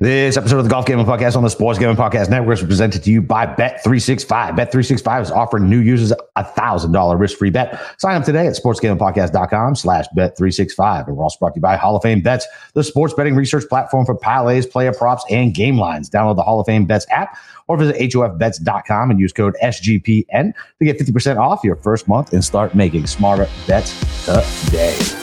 This episode of the Golf Gambling Podcast on the Sports Gambling Podcast Network is presented to you by Bet365. Bet365 is offering new users a $1,000 risk-free bet. Sign up today at sportsgamblingpodcast.com slash bet365. And we're also brought to you by Hall of Fame Bets, the sports betting research platform for parlays, player props, and game lines. Download the Hall of Fame Bets app or visit hofbets.com and use code SGPN to get 50% off your first month and start making smarter bets today.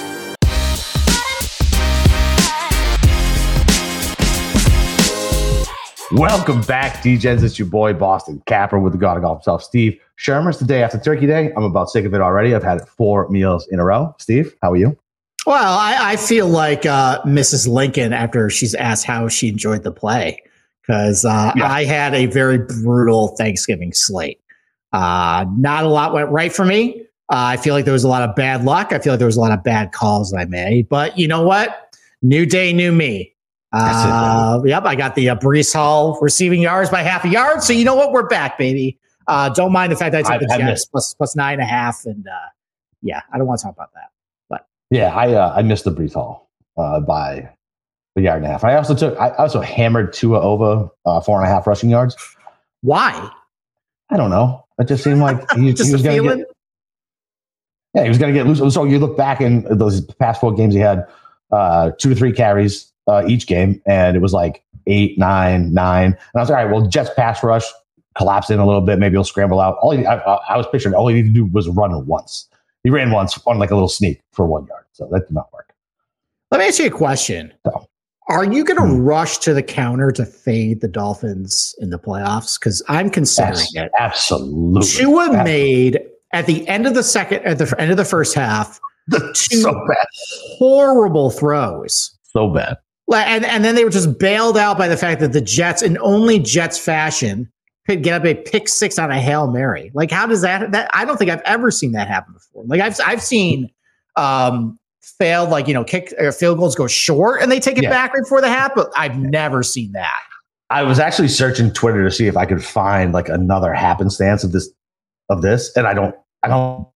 Welcome back, DJs. It's your boy, Boston Capper, with the God of Golf himself, Steve Schirmer. It's the day after Turkey Day. I'm about sick of it already. I've had four meals in a row. Steve, how are you? Well, I, I feel like uh, Mrs. Lincoln after she's asked how she enjoyed the play because uh, yeah. I had a very brutal Thanksgiving slate. Uh, not a lot went right for me. Uh, I feel like there was a lot of bad luck. I feel like there was a lot of bad calls I made. But you know what? New day, new me. Uh, yep, I got the uh, Breece Hall receiving yards by half a yard. So you know what? We're back, baby. Uh, don't mind the fact that I took the Jets plus, plus nine and a half, and uh, yeah, I don't want to talk about that. But yeah, I uh, I missed the Breece Hall uh, by a yard and a half. I also took I also hammered Tua over uh, four and a half rushing yards. Why? I don't know. It just seemed like he, he was going to get. Yeah, he was going to get loose. So you look back in those past four games, he had uh, two to three carries, uh, each game, and it was like eight, nine, nine. And I was like, all right, well, Jets pass rush collapse in a little bit. Maybe he'll scramble out. All he, I, I, was picturing all he needed to do was run once. He ran once on like a little sneak for one yard, so that did not work. Let me ask you a question. So, Are you going to hmm. rush to the counter to fade the Dolphins in the playoffs? Because I'm considering yes, it. Absolutely. Tua absolutely. made at the end of the second, at the end of the first half, the two so bad. horrible throws. So bad. And, and then they were just bailed out by the fact that the Jets, in only Jets fashion, could get up a pick six on a hail mary. Like, how does that? That I don't think I've ever seen that happen before. Like, I've I've seen um, failed like you know kick or field goals go short and they take it yeah. back right before the half, but I've never seen that. I was actually searching Twitter to see if I could find like another happenstance of this of this, and I don't I don't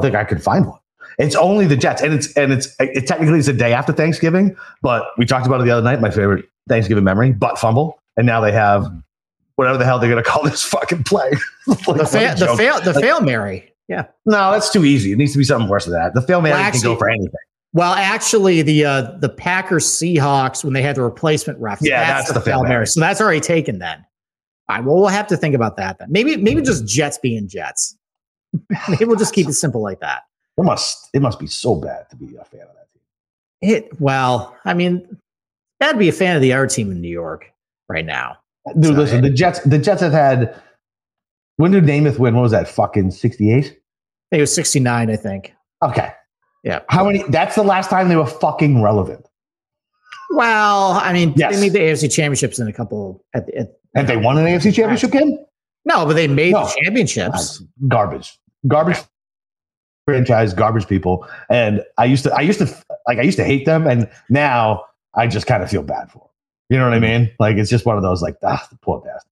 think I could find one. It's only the Jets, and it's and it's it, technically it's a day after Thanksgiving, but we talked about it the other night. My favorite Thanksgiving memory, butt fumble, and now they have whatever the hell they're going to call this fucking play. like, the, fa- the fail, the like, fail Mary. Yeah. No, that's too easy. It needs to be something worse than that. The fail Mary well, actually, can go for anything. Well, actually, the uh, the Packers Seahawks when they had the replacement refs. Yeah, that's, that's the, the fail Mary. So that's already taken then. All right. Well, we'll have to think about that then. Maybe maybe just Jets being Jets. maybe we'll just keep it simple like that. It must it must be so bad to be a fan of that team. It well, I mean, bad to be a fan of the art team in New York right now. Dude, so, listen, the Jets the Jets have had when did Namath win? What was that? Fucking 68? It was 69, I think. Okay. Yeah. How many that's the last time they were fucking relevant. Well, I mean, yes. they made the AFC championships in a couple at, at and they won an AFC championship game? No, but they made no. the championships. Garbage. Garbage franchise garbage people. And i used to i used to like i used to hate them. And now i just kind of feel bad for them you know what i mean? Like it's just one of those like ah the poor bastards.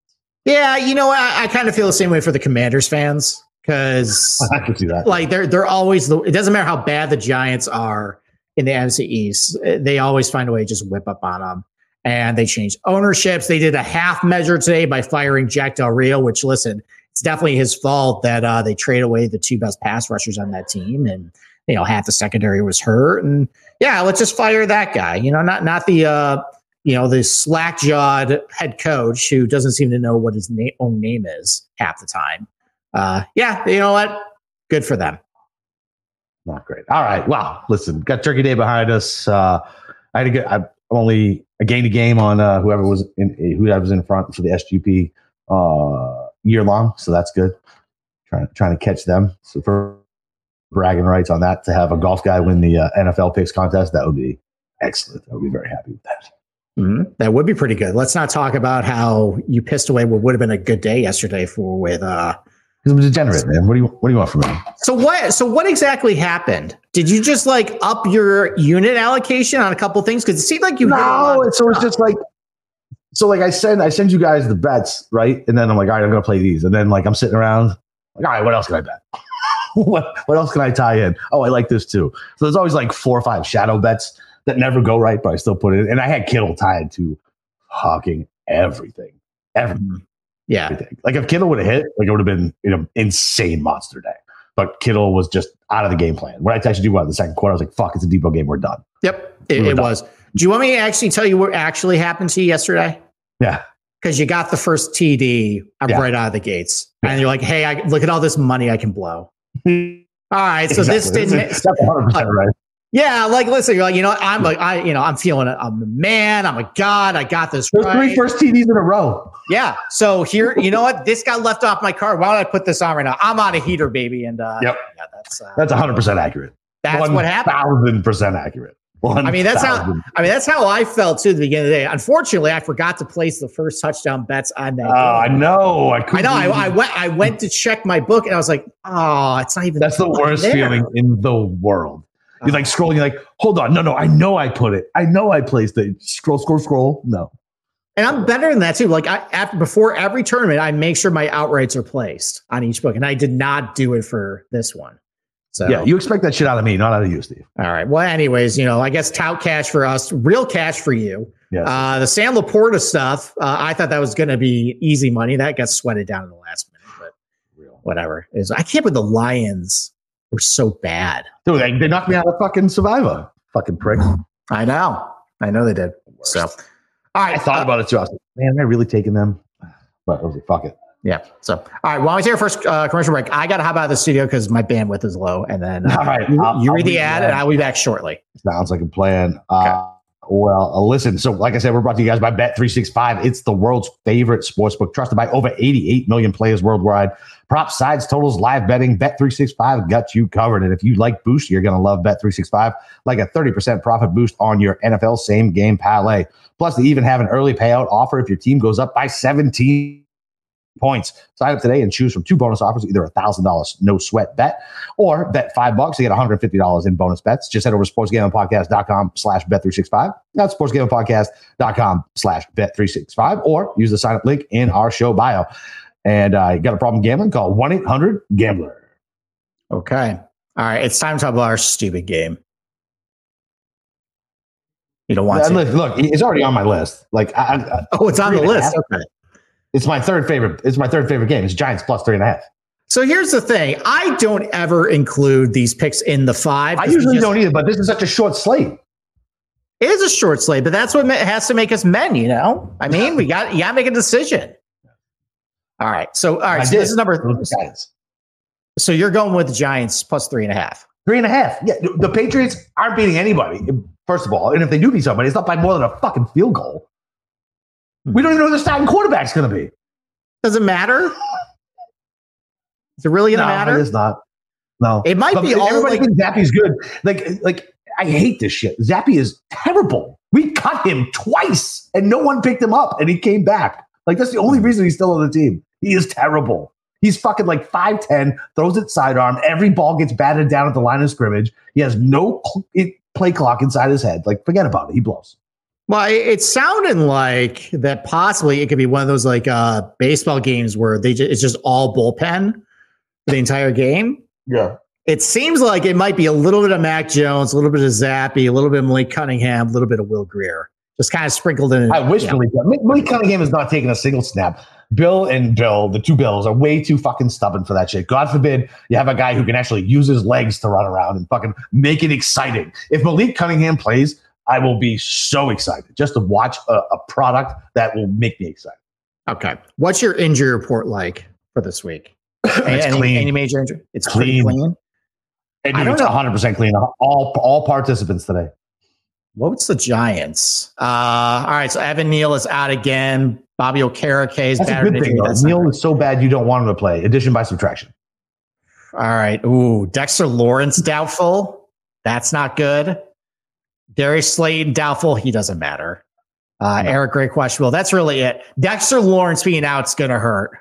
Yeah you know i, I kind of feel the same way for the commanders fans because i can see that. like they're they're always the it doesn't matter how bad the giants are in the NFC East, they always find a way to just whip up on them. And they changed ownerships. They did a half measure today by firing Jack Del Rio, which listen, it's definitely his fault that uh, they trade away the two best pass rushers on that team, and you know half the secondary was hurt. And yeah, let's just fire that guy. You know, not not the uh, you know the slack jawed head coach who doesn't seem to know what his na- own name is half the time. Uh, yeah, you know what? Good for them. Not great. All right. Wow. Listen, got Turkey Day behind us. Uh, I had a good. I only I gained a game on uh, whoever was in whoever was in front for the SGP. Uh, year long, so that's good. Trying to, trying to catch them. So for bragging rights on that to have a golf guy win the uh, NFL picks contest, that would be excellent. I would be very happy with that. Mm-hmm. That would be pretty good. Let's not talk about how you pissed away what would have been a good day yesterday for with uh because I'm a degenerate, man. What do you What do you want from me? So what? So what exactly happened? Did you just like up your unit allocation on a couple things? Because it seemed like you. No, so it's just like so like I send I send you guys the bets, right? And then I'm like, all right, I'm gonna play these. And then like I'm sitting around, like, all right, what else can I bet? what what else can I tie in? Oh, I like this too. So there's always like four or five shadow bets that never go right, but I still put it in. And I had Kittle tied to hucking everything. Everything. Mhm. Yeah. everything. Like if Kittle would have hit, like it would have been you know insane monster day. But Kittle was just out of the game plan. When I texted you about the second quarter, I was like, "Fuck, it's a depot game. We're done." Yep. It, We it done. was. Do you want me to actually tell you what actually happened to you yesterday? Yeah, Because you got the first TD Yeah. right out of the gates. Yeah. And you're like, hey, I, look at all this money I can blow. All right. So this didn't. That's 100 percent right. Yeah. Like, listen, you're like, you know, I'm like, I, you know, I'm feeling. I'm a man. I'm a god. I got this Those right. three first TDs in a row. Yeah. So here, you know what? This got left off my card. Why don't I put this on right now? I'm on a heater, baby. And uh, Yep. yeah, that's uh, That's 100 percent accurate. that's what happened. Thousand percent accurate. I mean, that's how I mean that's how I felt too at the beginning of the day. Unfortunately, I forgot to place the first touchdown bets on that. Oh, I know. I, I know. I, I went. I went to check my book, and I was like, "Oh, it's not even." That's the worst there." feeling in the world. You're like scrolling, you're like, hold on, no, no, I know I put it. I know I placed it. Scroll, scroll, scroll. No. And I'm better than that too. Like I after before every tournament, I make sure my outrights are placed on each book, and I did not do it for this one. So Yeah, you expect that shit out of me, not out of you, Steve. all right. Well, anyways, you know, I guess tout cash for us, real cash for you. Yes. Uh, the Sam LaPorta stuff, uh, I thought that was going to be easy money. That got sweated down in the last minute, but Real. whatever. Is I can't believe the Lions were so bad. Dude, they, they knocked me out of fucking Survivor. Fucking prick. I know. I know they did. So, all right. I thought uh, about it too. I was like, man, am I really taking them? But I was like, fuck it. Yeah. So, all right. While we take our first uh, commercial break, I got to hop out of the studio because my bandwidth is low. And then uh, All right, you, I'll- you I'll read read the ad, and. I'll be back shortly. Sounds like a plan. Uh, well, uh, listen. So, like I said, we're brought to you guys by Bet365. It's the world's favorite sportsbook, trusted by over 88 million players worldwide. Props, sides, totals, live betting. Bet365 got you covered. And if you like boost, you're going to love Bet365, like a 30% profit boost on your NFL same game parlay. Plus, they even have an early payout offer if your team goes up by 17 points. Sign up today and choose from two bonus offers, either a thousand dollars no sweat bet or bet five bucks to get $150 in bonus bets. Just head over to sportsgamblingpodcast.com slash bet365. That's sportsgamblingpodcast.com slash bet365 or use the sign up link in our show bio. And uh, you got a problem gambling? Call 1 800 Gambler. Okay. All right. It's time to talk about our stupid game. You don't want Uh, to. Look, look, it's already on my list. Like, I, I, Oh, it's on the Three and a list. Okay. It's my third favorite. It's my third favorite game. It's Giants plus three and a half. So here's the thing. I don't ever include these picks in the five. I usually just- don't either, but this is such a short slate. It is a short slate, but that's what has to make us men, you know? I mean, we got, you got to make a decision. All right. So, all right. So this is number, It was the Giants. so you're going with the Giants plus three and a half. Three and a half. Yeah, the Patriots aren't beating anybody, first of all. And if they do beat somebody, it's not by more than a fucking field goal. We don't even know who the starting quarterback's going to be. Does it matter? Is it really going to no, matter? It is not. No. It might But be all everybody like, thinks Zappe's good. Like, like I hate this shit. Zappe is terrible. We cut him twice and no one picked him up and he came back. Like, that's the only reason he's still on the team. He is terrible. He's fucking like 5'10, throws it sidearm. Every ball gets batted down at the line of scrimmage. He has no cl- play clock inside his head. Like, forget about it. He blows. Well, it- it's sounding like that possibly it could be one of those like uh, baseball games where they ju- it's just all bullpen the entire game. Yeah. It seems like it might be a little bit of Mac Jones, a little bit of Zappe, a little bit of Malik Cunningham, a little bit of Will Grier, just kind of sprinkled in. I wish Yeah. Malik, Malik Cunningham is not taking a single snap. Bill and Bill, the two Bills, are way too fucking stubborn for that shit. God forbid you have a guy who can actually use his legs to run around and fucking make it exciting. If Malik Cunningham plays, I will be so excited just to watch a, a product that will make me excited. Okay. What's your injury report like for this week? It's any, clean. Any major injury? It's Clean. clean. And I don't it's know. 100% clean. All, all participants today. What's the Giants? Uh, all right. So Evan Neal is out again. Bobby Okereke is That's a good thing. injury. though. That's Neal is so bad you don't want him to play. Addition by subtraction. All right. Ooh, Dexter Lawrence doubtful. That's not good. Darius Slade doubtful. He doesn't matter. Uh, No. Eric Gray questionable. That's really it. Dexter Lawrence being out's going to hurt.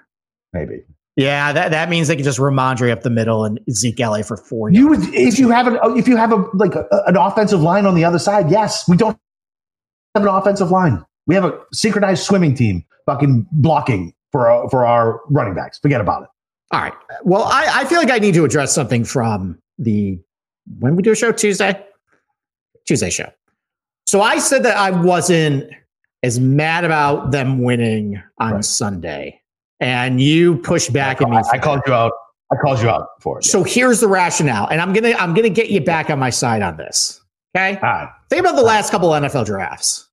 Maybe. Yeah, that, that means they can just Rhamondre up the middle and Zeke Elliott for four. You would if you have an if you have a like a, an offensive line on the other side. Yes, we don't have an offensive line. We have a synchronized swimming team, fucking blocking for our, for our running backs. Forget about it. All right. Well, I, I feel like I need to address something from the when we do a show Tuesday, Tuesday show. So I said that I wasn't as mad about them winning on Right. Sunday, and you pushed back I, at me. I for called you out. I called you out for it. So here's the rationale, and I'm gonna I'm gonna get you back on my side on this. Okay, All right. think about the last couple NFL drafts.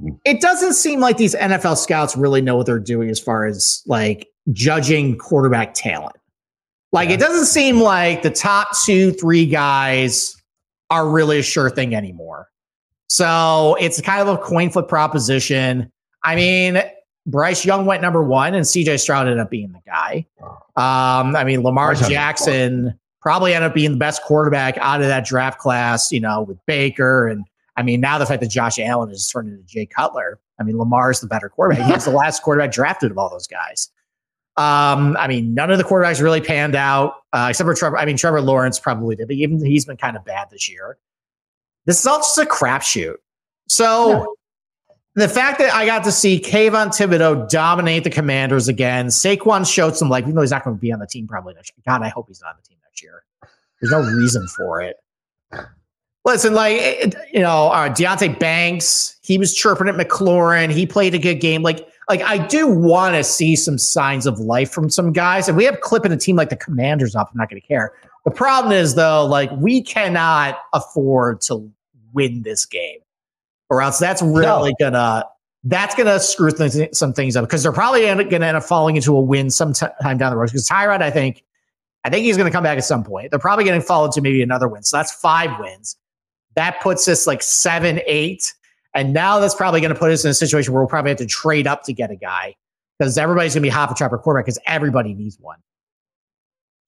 Mhm. It doesn't seem like these NFL scouts really know what they're doing as far as like judging quarterback talent. Like Yeah. it doesn't seem like the top two, three guys are really a sure thing anymore. So it's kind of a coin flip proposition. I mean, Bryce Young went number one, and CJ Stroud ended up being the guy. Um, I mean, Lamar Jackson probably ended up being the best quarterback out of that draft class, you know, with Baker. And I mean, now the fact that Josh Allen has turned into Jay Cutler, I mean, Lamar's the better quarterback. He was the last quarterback drafted of all those guys. Um, I mean, none of the quarterbacks really panned out, uh, except for Trevor. I mean, Trevor Lawrence probably did, but even he's been kind of bad this year. This is all just a crapshoot. So the fact that I got to see Kayvon Thibodeaux dominate the Commanders again, Saquon showed some like, even though he's not going to be on the team probably next year. God, I hope he's not on the team next year. There's no reason for it. Listen, like you know, uh, Deonte Banks, he was chirping at McLaurin. He played a good game. Like, like I do want to see some signs of life from some guys. And we have clipping a team like the Commanders up. I'm not going to care. The problem is though, like we cannot afford to win this game, or else that's really gonna that's gonna screw things, some things up because they're probably going to end up falling into a win sometime down the road. Because Tyrod, I think, I think he's going to come back at some point. They're probably going to fall into maybe another win. So that's five wins. That puts us like seven, eight. And now that's probably going to put us in a situation where we'll probably have to trade up to get a guy because everybody's going to be half a trapper quarterback because everybody needs one.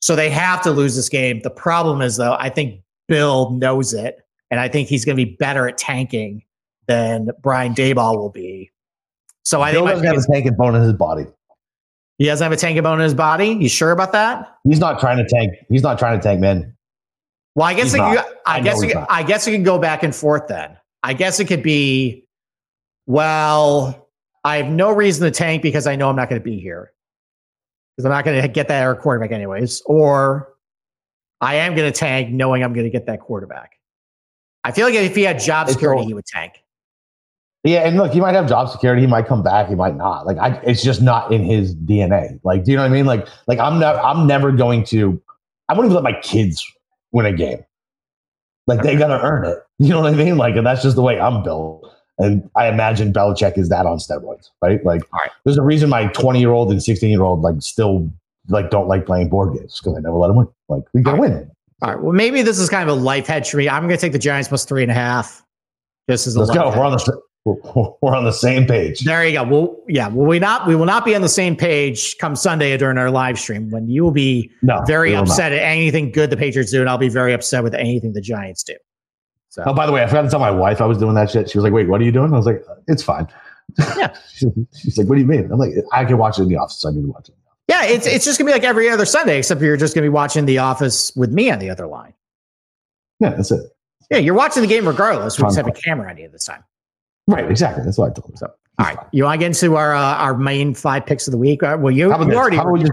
So they have to lose this game. The problem is, though, I think Bill knows it. And I think he's going to be better at tanking than Brian Daboll will be. So I Bill think doesn't have a tanking bone in his body. he doesn't have a tanking bone in his body. You sure about that? He's not trying to tank. He's not trying to tank men. Well, I guess it. I, I guess it, he's could- not. I guess it can go back and forth. Then I guess it could be, well, I have no reason to tank because I know I'm not going to be here because I'm not going to get that other quarterback anyways, or I am going to tank knowing I'm going to get that quarterback. I feel like if he had job security, he would tank. Yeah, and look, he might have job security. He might come back. He might not. Like, I, it's just not in his DNA. Like, do you know what I mean? Like, like I'm not. I'm never going to. I wouldn't even let my kids win a game. Like, they gotta earn it. You know what I mean? Like, and that's just the way I'm built. And I imagine Belichick is that on steroids, right? Like, right. there's a reason my 20 year old and 16 year old like still like don't like playing board games because I never let them win. Like, we gotta win. All right. Well, maybe this is kind of a life hedge for me. I'm to take the Giants plus three and a half. This is a Let's go. hedge. We're on the we're, on the same page. There you go. Well, yeah. Will we not? We will not be on the same page come Sunday during our live stream when you will be No, very will not. upset at anything good the Patriots do, and I'll be very upset with anything the Giants do. So Oh, by the way, I forgot to tell my wife I was doing that shit. She was like, "Wait, what are you doing?" I was like, "It's fine." Yeah. She's like, "What do you mean?" I'm like, "I can watch it in the office. I need to watch it." yeah, it's it's just gonna be like every other Sunday, except you're just gonna be watching The Office with me on the other line. Yeah, that's it. Yeah, you're watching the game regardless. We just have a camera on you this time. Right, exactly. That's what I told her. So, all right, you want to get into our uh, our main five picks of the week? Uh, well, you, you already. How about we just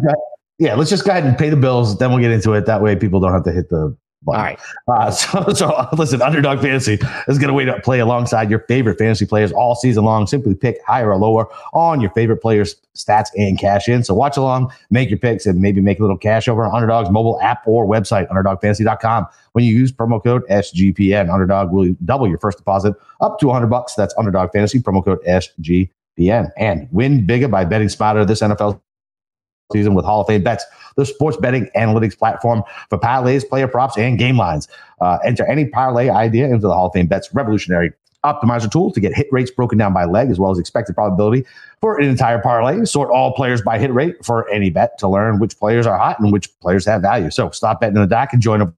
yeah, let's just go ahead and pay the bills. Then we'll get into it. That way, people don't have to hit the all button. Uh, so, so listen, Underdog Fantasy is going to wait to play alongside your favorite fantasy players all season long. Simply pick higher or lower on your favorite players' stats and cash in. So watch along, make your picks, and maybe make a little cash over on Underdog's mobile app or website, UnderdogFantasy.com. When you use promo code SGPN, Underdog will double your first deposit up to 100 bucks. That's Underdog Fantasy, promo code SGPN. And win bigger by betting smarter this NFL season with Hall of Fame bets, the sports betting analytics platform for parlays, player props, and game lines. Uh, enter any parlay idea into the Hall of Fame bets revolutionary optimizer tool to get hit rates broken down by leg as well as expected probability for an entire parlay. Sort all players by hit rate for any bet to learn which players are hot and which players have value. So stop betting in the dark and join a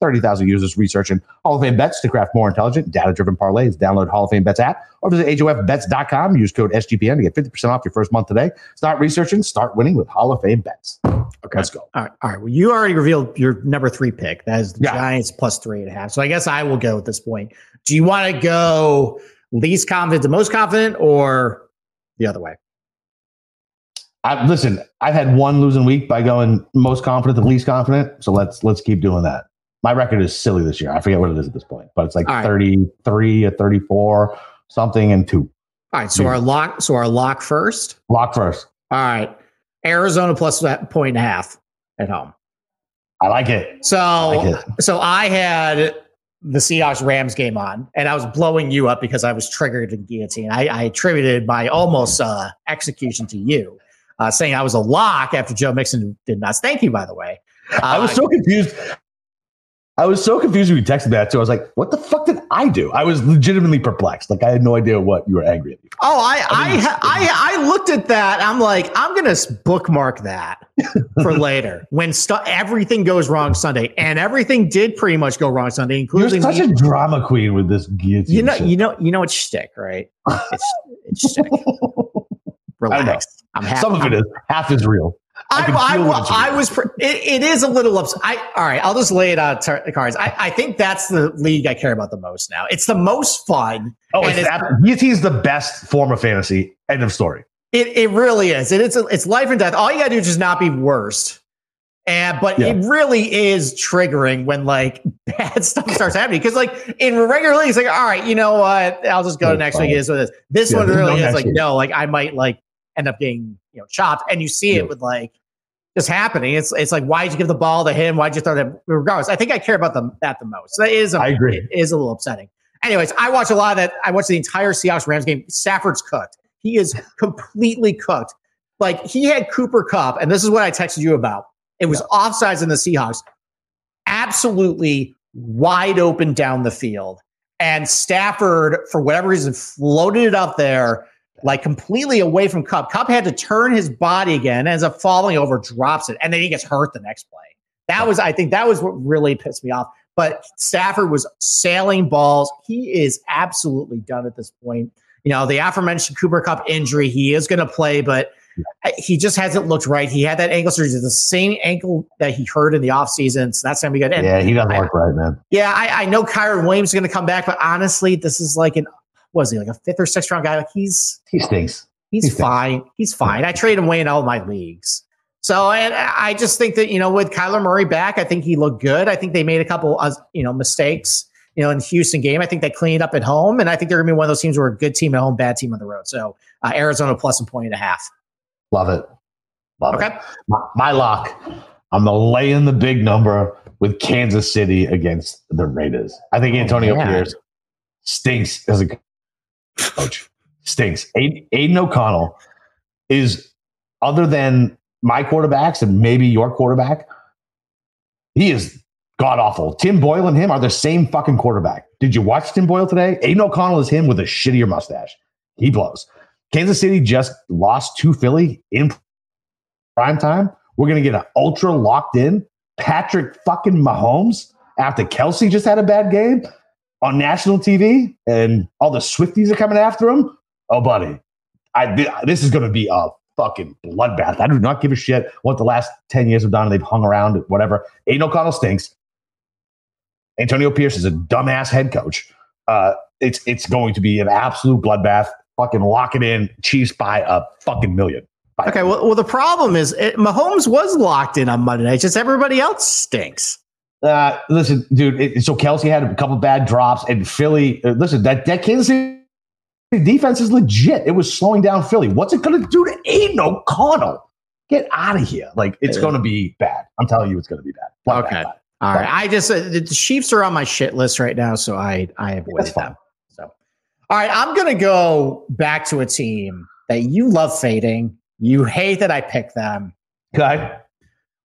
30,000 users researching Hall of Fame bets to craft more intelligent, data driven parlays. Download Hall of Fame bets app or visit HOFbets.com. Use code SGPN to get 50% off your first month today. Start researching, start winning with Hall of Fame bets. Okay. Let's go. All right. All right. Well, you already revealed your number three pick. That is the Yeah. Giants plus three and a half. So I guess I will go at this point. Do you want to go least confident to most confident or the other way? I, listen, I've had one losing week by going most confident to least confident. So let's let's keep doing that. My record is silly this year. I forget what it is at this point, but it's like right. 33 or 34, something and two. All right, so our lock, so our lock first. Lock first. All right, Arizona plus that point and a half at home. I like it. So, I like it. so I had the Seahawks Rams game on, and I was blowing you up because I was triggered in guillotine. I, I attributed my almost uh, execution to you, uh, saying I was a lock after Joe Mixon did not. Thank you, by the way. I was Uh, so confused. I was so confused when you texted that too. I was like, "What the fuck did I do?" I was legitimately perplexed. Like I had no idea what you were angry at me. Oh, I I I, mean, I, I, I looked at that. I'm like, I'm gonna bookmark that for later when stu- everything goes wrong Sunday, and everything did pretty much go wrong Sunday, You're including such me- a drama queen with this guillotine. you know, shit. you know, you know, it's shtick, right? It's it's shtick. Relax. I'm happy. Some of it is half is real. I I, I, feel when it's I, was. Pre- it, it is a little ups. I all right. I'll just lay it out the cards. I, I think that's the league I care about the most now. It's the most fun. Oh, and it's, it's- ab- is the best form of fantasy. End of story. It it really is. It, it's it's life and death. All you gotta do is just not be worst. And but Yeah. it really is triggering when like bad stuff starts happening. Because like in regular leagues, like all right, you know what? I'll just go to next fine. week. Is what it is. This Yeah, one there's no really is like week. no, like I might like end up getting you know chopped. And you see Yeah. it with like just happening. It's it's like why'd you give the ball to him? Why'd you throw that? Regardless, I think I care about them that the most. That is a, I agree. It is a little upsetting. Anyways, I watch a lot of that. I watched the entire Seahawks Rams game. Stafford's cooked. He is completely cooked. Like he had Cooper Kupp, and this is what I texted you about. It was offsides in the Seahawks, absolutely wide open down the field. And Stafford, for whatever reason, floated it up there, like completely away from Kupp. Kupp had to turn his body again, ends up falling over, drops it, and then he gets hurt the next play. That was, I think, that was what really pissed me off. But Stafford was sailing balls. He is absolutely done at this point. You know, the aforementioned Cooper Kupp injury, he is going to play, but he just hasn't looked right. He had that ankle surgery, the same ankle that he hurt in the offseason. So that's going to be good. And yeah, he doesn't I- work right, man. yeah, I, I know Kyren Williams is going to come back, but honestly, this is like an was he like a fifth or sixth round guy? Like he's He stinks. he's He stinks. fine. He's fine. I trade him away in all my leagues. So and I just think that you know with Kyler Murray back, I think he looked good. I think they made a couple uh, you know mistakes. You know, in the Houston game, I think they cleaned up at home, and I think they're going to be one of those teams where a good team at home, bad team on the road. So uh, Arizona plus a point and a half. Love it. Love Okay. it. My, my lock. I'm gonna lay in the big number with Kansas City against the Raiders. I think Oh, Antonio man. Pierce stinks as a coach. Stinks. Aiden, Aidan O'Connell is other than my quarterbacks and maybe your quarterback. He is god awful. Tim Boyle and him are the same fucking quarterback. Did you watch Tim Boyle today? Aidan O'Connell is him with a shittier mustache. He blows. Kansas City just lost to Philly in prime time. We're gonna get an ultra locked in Patrick fucking Mahomes after Kelce just had a bad game on national TV, and all the Swifties are coming after him. Oh, buddy, I thi- this is gonna be a fucking bloodbath. I do not give a shit what the last ten years have done. They've hung around, whatever. Aidan O'Connell stinks. Antonio Pierce is a dumbass head coach. Uh, it's it's going to be an absolute bloodbath. Fucking lock it in. Chiefs by a fucking million. By Okay, well, well the problem is it, Mahomes was locked in on Monday night. Just everybody else stinks. Uh, listen, dude. It, so Kelce had a couple bad drops, and Philly. Uh, listen, that that Kansas City defense is legit. It was slowing down Philly. What's it going to do to Aidan O'Connell? Get out of here! Like it's going to be bad. I'm telling you, it's going to be bad. Bloodbath, Okay. bad. All right. I just uh, the Chiefs are on my shit list right now, so I I avoided them. So, all right, I'm gonna go back to a team that you love fading. You hate that I picked them, Okay.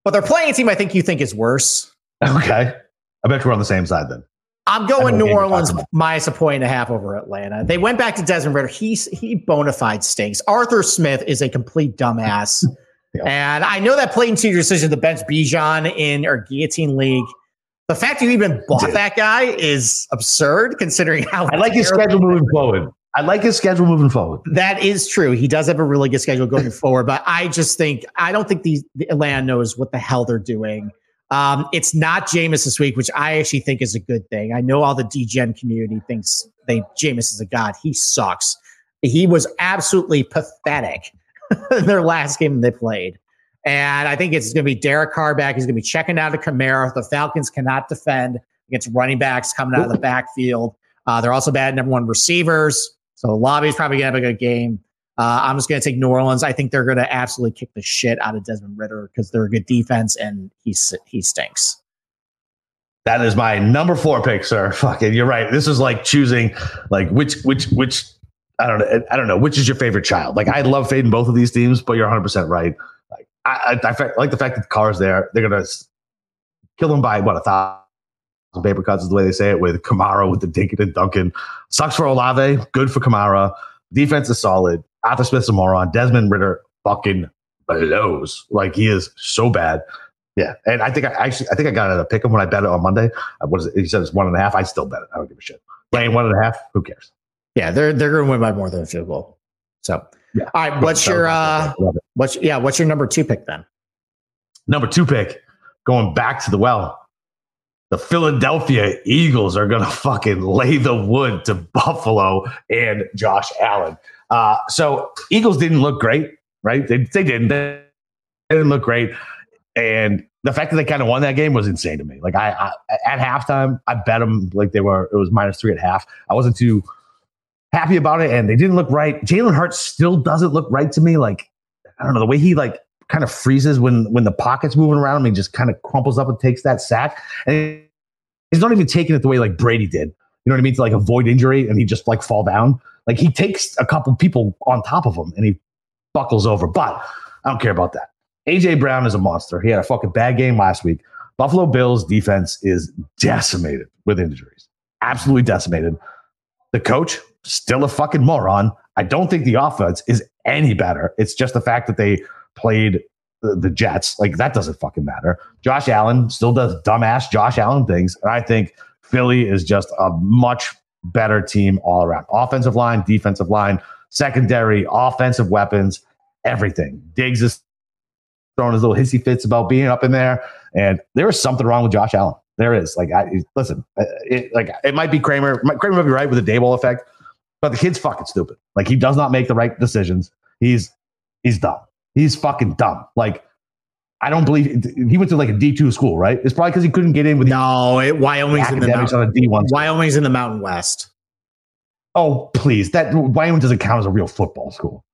but they're playing a team I think you think is worse. Okay. I bet we're on the same side then. I'm going New what game you're Orleans minus a point and a half over Atlanta. They went back to Desmond Ridder. He's he bona fide stinks. Arthur Smith is a complete dumbass. Yeah. And I know that played into your decision to bench Bijan in our guillotine league. The fact you even bought Dude. that guy is absurd considering how I like his schedule moving forward. I like his schedule moving forward. That is true. He does have a really good schedule going forward, but I just think I don't think the, the Atlanta knows what the hell they're doing. Um, it's not Jameis this week, which I actually think is a good thing. I know all the DGen community thinks they Jameis is a god. He sucks. He was absolutely pathetic in their last game they played. And I think it's going to be Derek Carr back. He's going to be checking out of Kamara. The Falcons cannot defend against running backs coming out of the backfield. Uh, they're also bad number one receivers. So Lobby's probably gonna have a good game. Uh, I'm just gonna take New Orleans. I think they're gonna absolutely kick the shit out of Desmond Ridder because they're a good defense and he he stinks. That is my number four pick, sir. Fucking, you're right. This is like choosing, like which which which I don't know. I don't know which is your favorite child. Like I love fading both of these teams, but you're 100 percent right. Like I, I, I, like the fact that the car's there. They're gonna kill them by what a thousand paper cuts is the way they say it with Kamara with the Dinkin and Duncan. Sucks for Olave, good for Kamara. Defense is solid. Arthur Smith's a moron. Desmond Ridder fucking blows. Like he is so bad. Yeah, and I think I actually I think I got it a pick him when I bet it on Monday. What is it? He said it's one and a half. I still bet it. I don't give a shit. Playing one and a half. Who cares? Yeah, they're they're going to win by more than a field goal. So, yeah. all right. What's your uh? What's yeah? What's your number two pick then? Number two pick, going back to the well. The Philadelphia Eagles are going to fucking lay the wood to Buffalo and Josh Allen. Uh, so Eagles didn't look great, right? They, they didn't. They didn't look great. And the fact that they kind of won that game was insane to me. Like I, I at halftime, I bet them like they were it was minus three at half. I wasn't too happy about it, and they didn't look right. Jalen Hurts still doesn't look right to me. Like I don't know the way he like kind of freezes when when the pocket's moving around him. He just kind of crumples up and takes that sack, and he's not even taking it the way like Brady did. You know what I mean? To like avoid injury, and he just like fall down. Like he takes a couple people on top of him, and he buckles over. But I don't care about that. AJ Brown is a monster. He had a fucking bad game last week. Buffalo Bills defense is decimated with injuries. Absolutely decimated. The coach, still a fucking moron. I don't think the offense is any better. It's just the fact that they played the, the Jets. Like that doesn't fucking matter. Josh Allen still does dumbass Josh Allen things. And I think Philly is just a much better team all around. Offensive line, defensive line, secondary, offensive weapons, everything. Diggs is throwing his little hissy fits about being up in there. And there is something wrong with Josh Allen. There is. Like, I, listen, it, like it might be Kramer. Kramer might be right with the Daboll effect, but the kid's fucking stupid. Like, he does not make the right decisions. He's he's dumb. He's fucking dumb. Like, I don't believe he went to like a D two school, right? It's probably because he couldn't get in with no. It, Wyoming's in the mountain, on a D one. Wyoming's in the Mountain West. Oh please, that Wyoming doesn't count as a real football school.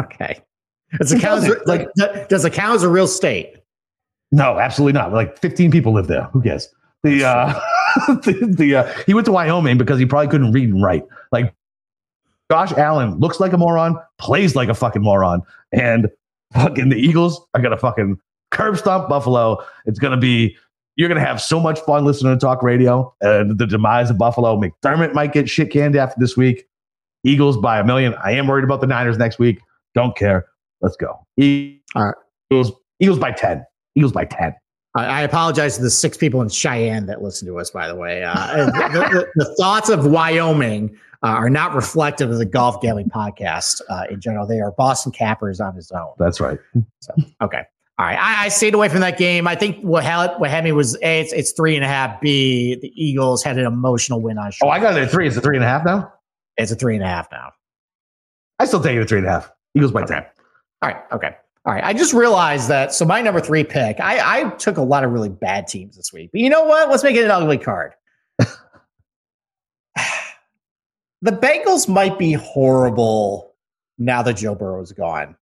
Okay. Does it count as, like does it count as a real state? No, absolutely not. Like 15 people live there. Who cares? The uh the, the uh, he went to Wyoming because he probably couldn't read and write. Like Josh Allen looks like a moron, plays like a fucking moron, and fucking the Eagles are gonna fucking curb stomp Buffalo. It's gonna be you're gonna have so much fun listening to talk radio. And the demise of Buffalo, McDermott might get shit canned after this week. Eagles by a million. I am worried about the Niners next week. Don't care. Let's go. Eagles, All right. Eagles, Eagles by 10. Eagles by 10. I apologize to the six people in Cheyenne that listen to us, by the way. Uh, the, the, the, thoughts of Wyoming uh, are not reflective of the Golf Gambling podcast uh, in general. They are Boston Cappers on his own. That's right. So, okay. All right. I, I, stayed away from that game. I think what had, what had me was A, it's, it's three and a half. B, the Eagles had an emotional win on. Show. Oh, I got it at three. Is it three and a half now? It's a three and a half now. I still take it at three and a half. Eagles by okay. 10. All right. Okay. All right. I just realized that. So my number three pick, I, I took a lot of really bad teams this week. But you know what? Let's make it an ugly card. the Bengals might be horrible now that Joe Burrow's gone.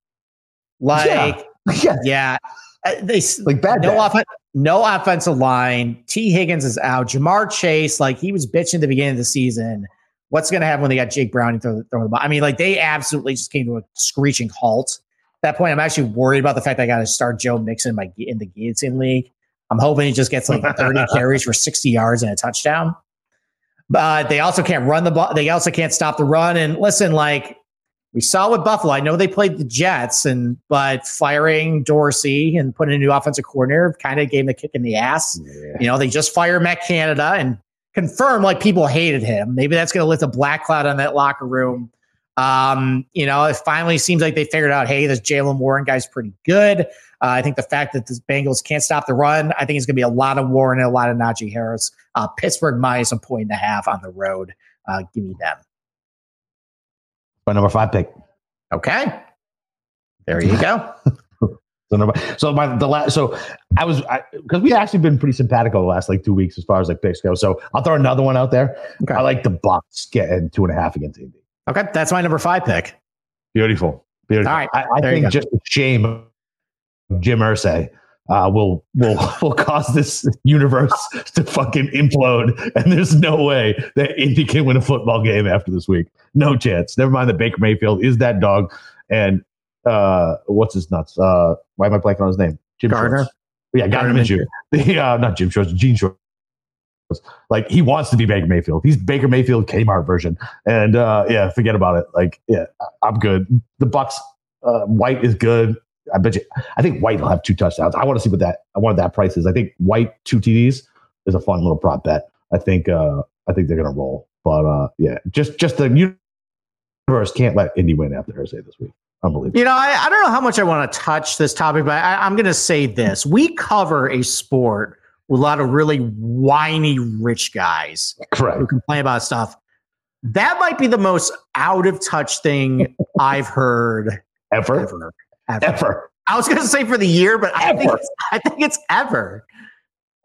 Like, yeah, yeah. yeah uh, they like bad. No offen- no offensive line. Tee Higgins is out. Ja'Marr Chase, like he was bitching at the beginning of the season. What's going to happen when they got Jake Browning throwing the ball? I mean, like they absolutely just came to a screeching halt At that point, I'm actually worried about the fact I got to start Joe Mixon in, my, in the Guillotine League. I'm hoping he just gets like 30 carries for 60 yards and a touchdown. But they also can't run the ball. They also can't stop the run. And listen, like we saw with Buffalo, I know they played the Jets, and but firing Dorsey and putting a new offensive coordinator kind of gave them a kick in the ass. Yeah. You know, they just fired Matt Canada and confirmed like people hated him. Maybe that's going to lift a black cloud on that locker room um, you know, it finally seems like they figured out, hey, this Jaylen Warren guy's pretty good. Uh, I think the fact that the Bengals can't stop the run, I think it's going to be a lot of Warren and a lot of Najee Harris. Uh, Pittsburgh minus a point and a half on the road. Uh, give me them. My number five pick. Okay. There you go. so number, so my the last, so I was because we actually been pretty simpatico the last like two weeks as far as like picks go. So I'll throw another one out there. Okay. I like the Bucks getting two and a half against Indy. Okay, that's my number five pick. Beautiful. Beautiful. All right, I, I think just the shame of Jim Irsay uh, will will will cause this universe to fucking implode, and there's no way that Indy can win a football game after this week. No chance. Never mind that Baker Mayfield is that dog, and uh, what's his nuts? Uh, why am I blanking on his name? Jim Gardner? Yeah, Gardner Gardner Minshew. Uh, not Jim Schwartz, Gene Schwartz. Like he wants to be Baker Mayfield. He's Baker Mayfield Kmart version, and uh, yeah, forget about it. Like, yeah, I'm good. The Bucks, uh, White is good. I bet you. I think White will have two touchdowns. I want to see what that. I wanted that price is. I think White two TDs is a fun little prop bet. I think. uh I think they're gonna roll. But uh yeah, just just the universe can't let Indy win after Thursday this week. Unbelievable. You know, I, I don't know how much I want to touch this topic, but I, I'm going to say this: we cover a sport with a lot of really whiny rich guys Correct. who complain about stuff. That might be the most out of touch thing I've heard Ever. ever. Ever. Ever. I was going to say for the year, but I think it's, I think it's ever.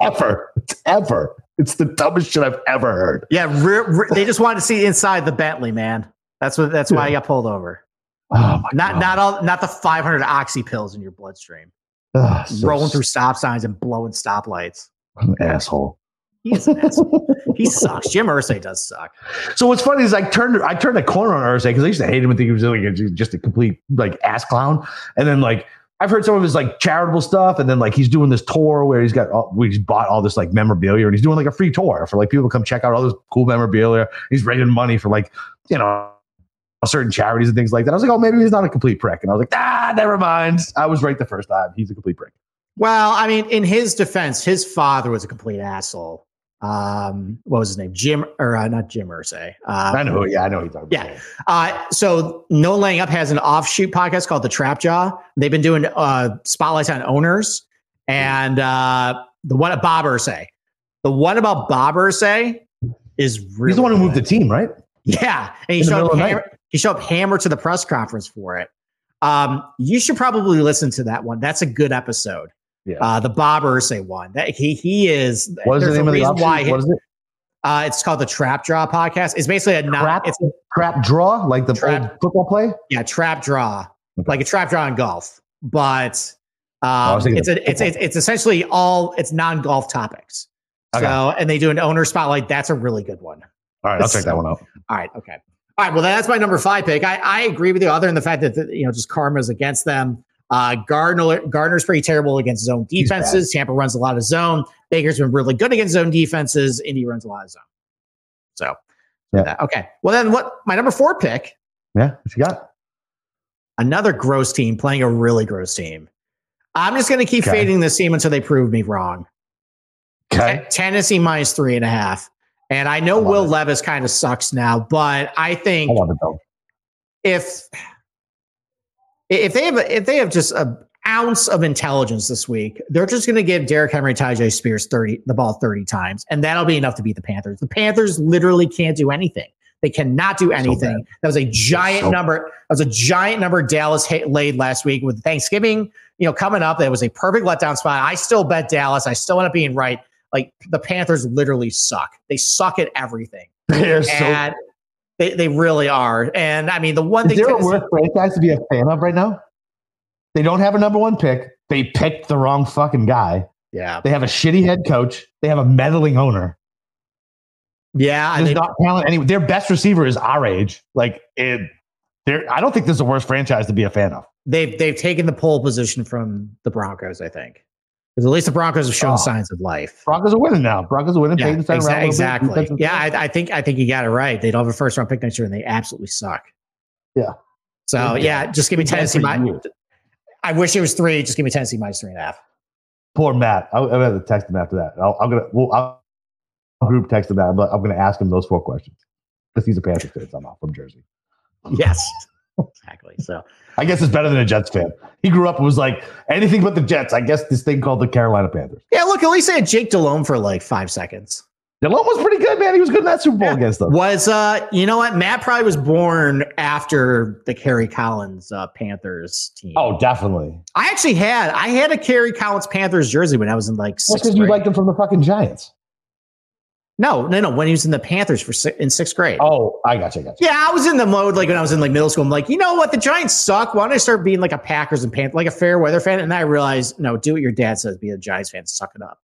Ever. It's ever. It's the dumbest shit I've ever heard. Yeah, re- re- they just wanted to see inside the Bentley, man. That's what. That's why I got pulled over. Oh my Not God. not all not the 500 oxy pills in your bloodstream, so rolling through stop signs and blowing stoplights. an asshole. He's an asshole. he sucks. Jim Irsay does suck. So what's funny is I turned I turned a corner on Irsay because I used to hate him and think he was like a, just a complete like ass clown. And then like I've heard some of his like charitable stuff, and then like he's doing this tour where he's got all, where he's bought all this like memorabilia, and he's doing like a free tour for like people to come check out all this cool memorabilia. He's raising money for like you know certain charities and things like that. I was like, oh, maybe he's not a complete prick, and I was like, ah, never mind. I was right the first time. He's a complete prick. Well, I mean, in his defense, his father was a complete asshole. Um, what was his name? Jim or uh, not Jim Irsay. Uh, I know. who. Yeah, I know. He's talking Yeah. Uh, so No Laying Up has an offshoot podcast called The Trap Draw. They've been doing uh, spotlights on owners, and uh, the one at Bob Irsay. The one about Bob Irsay is really He's the one who moved the team, right? Yeah, and he showed up hammer, he showed up hammer to the press conference for it. Um, you should probably listen to that one. That's a good episode. Yeah. Uh, the Bob Irsay one. That he he is. What is the name of the why what is it? uh, it's called the Trap Draw podcast. It's basically a not. Trap? It's Crap draw, like the Trap. old football play. yeah, trap draw, Okay. like a trap draw in golf, but Oh, um, it's a, it's it's it's essentially all it's non golf topics. Okay. So and they do an owner spotlight. That's a really good one. All right, I'll check that one out. All right, okay, all right. Well, that's my number five pick. I, I agree with you. Other than the fact that you know just karma is against them. Uh, Gardner Gardner's pretty terrible against zone defenses. Tampa runs a lot of zone. Baker's been really good against zone defenses. Indy runs a lot of zone. So Yeah. okay. Well, then what? My number four pick Yeah, what you got? another gross team playing a really gross team. I'm just going to keep Okay. fading this team until they prove me wrong. Okay. Ten- Tennessee minus three and a half. And I know I Will it. Levis kind of sucks now, but I think I love it though. if if they have if they have just an ounce of intelligence this week, they're just going to give Derrick Henry, Tyjae Spears thirty the ball thirty times, and that'll be enough to beat the Panthers. The Panthers literally can't do anything. They cannot do anything. that was a giant so number. That was a giant number Dallas ha- laid last week with Thanksgiving. You know, coming up, that was a perfect letdown spot. I still bet Dallas. I still end up being right. Like the Panthers literally suck. They suck at everything, They're so. and they, they really are. And I mean, the one thing. Is there a worse franchise to be a fan of right now? They don't have a number one pick. They picked the wrong fucking guy. yeah, They have a shitty head coach. They have a meddling owner. yeah. There's they- not talent. Any their best receiver is our age. Like it. They're, I don't think this is the worst franchise to be a fan of. they've they've taken the pole position from the Broncos. I think because at least the Broncos have shown Oh. signs of life. Broncos are winning now. Broncos are winning. Yeah, exa- around a little bit. exactly. Yeah. I, I think I think you got it right. They don't have a first round pick next year, and they absolutely suck. Yeah. So They're yeah, just give me Tennessee. for Mi- years. I wish it was three. Just give me Tennessee minus three and a half. Poor Matt. I, I'm to text him after that. I'll, I'm gonna. Well, I'll, group text him that. I'm, I'm going to ask him those four questions because he's a Panthers fan somehow from Jersey. Yes, exactly. So I guess it's better than a Jets fan. He grew up and was like anything but the Jets. I guess this thing called the Carolina Panthers. yeah, look, at least they had Jake Delhomme for like five seconds. Delhomme was pretty good, man. He was good in that Super Bowl Yeah. against them. Was uh, you know what? Matt probably was born after the Kerry Collins uh, Panthers team. Oh, definitely. I actually had I had a Kerry Collins Panthers jersey when I was in like That's sixth because you grade. liked him from the fucking Giants. No, no, no. When he was in the Panthers for si- in sixth grade. Oh, I got you. I got you. Yeah, I was in the mode like when I was in like middle school. I'm like, you know what? The Giants suck. Why don't I start being like a Packers and Panthers, like a fair weather fan? And I realized, no, do what your dad says. Be a Giants fan. Suck it up.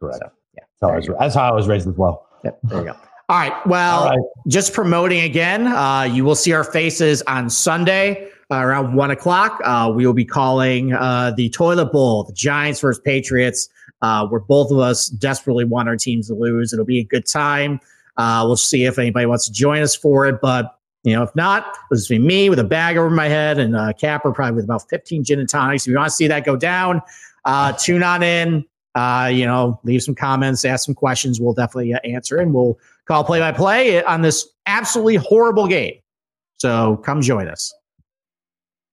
Correct. So, yeah. That's how, I was, that's how I was raised as well. Yep, there you go. All right. Well, All right. just promoting again. Uh, you will see our faces on Sunday uh, around one o'clock. Uh, we will be calling uh, the Toilet Bowl, the Giants versus Patriots, uh, where both of us desperately want our teams to lose. It'll be a good time. Uh, we'll see if anybody wants to join us for it, but you know, if not, it'll just be me with a bag over my head and a Capper probably with about 15 gin and tonics. If you want to see that go down, uh, tune on in. Uh, you know, leave some comments, ask some questions. We'll definitely uh, answer, and we'll call play by play on this absolutely horrible game. So come join us.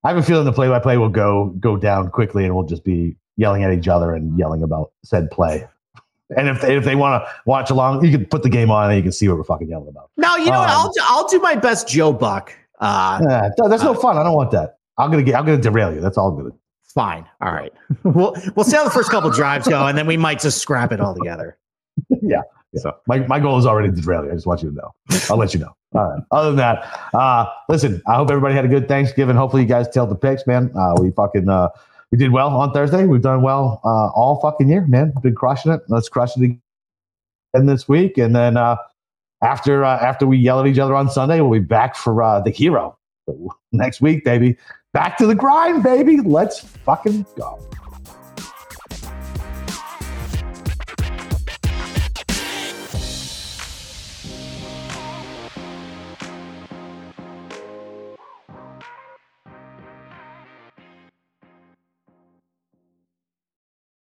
I have a feeling the play-by-play will go go down quickly, and we'll just be yelling at each other and yelling about said play. And if they, if they want to watch along, you can put the game on and you can see what we're fucking yelling about. No, you know what? Um, I'll I'll do my best, Joe Buck. Uh, Yeah, that's no fun. I don't want that. I'm gonna get. I'm gonna derail you. That's all I'm fine. All right. we'll we'll see how the first couple drives go, and then we might just scrap it all together. Yeah. So My my goal is already to derail you. I just want you to know. I'll let you know. All right. Other than that, uh, listen. I hope everybody had a good Thanksgiving. Hopefully, you guys tailed the picks, man. Uh, we fucking uh, we did well on Thursday. We've done well uh, all fucking year, man. Been crushing it. Let's crush it again this week, and then uh, after uh, after we yell at each other on Sunday, we'll be back for uh, the hero next week, baby. Back to the grind, baby. Let's fucking go.